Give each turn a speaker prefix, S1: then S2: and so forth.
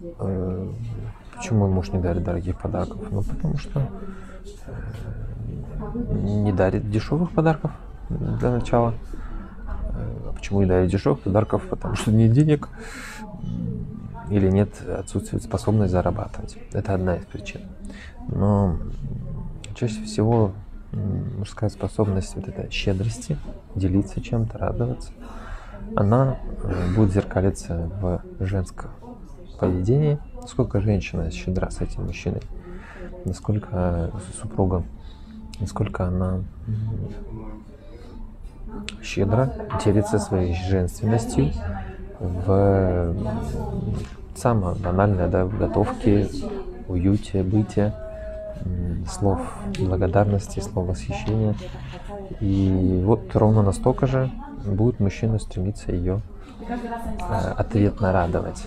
S1: э, почему муж не дарит дорогих подарков? Ну, потому что э, не дарит дешевых подарков для начала. Э, почему не дарит дешевых подарков? Потому что нет денег или нет, отсутствует способность зарабатывать. Это одна из причин. Но чаще всего мужская способность вот этой щедрости, делиться чем-то, радоваться, она будет зеркалиться в женском поведении, насколько женщина щедра с этим мужчиной, насколько супруга, насколько она щедро делится своей женственностью в самое банальное, да, в готовке, уюте, быте, слов благодарности, слов восхищения. И вот ровно настолько же будет мужчина стремиться ее э, ответно радовать.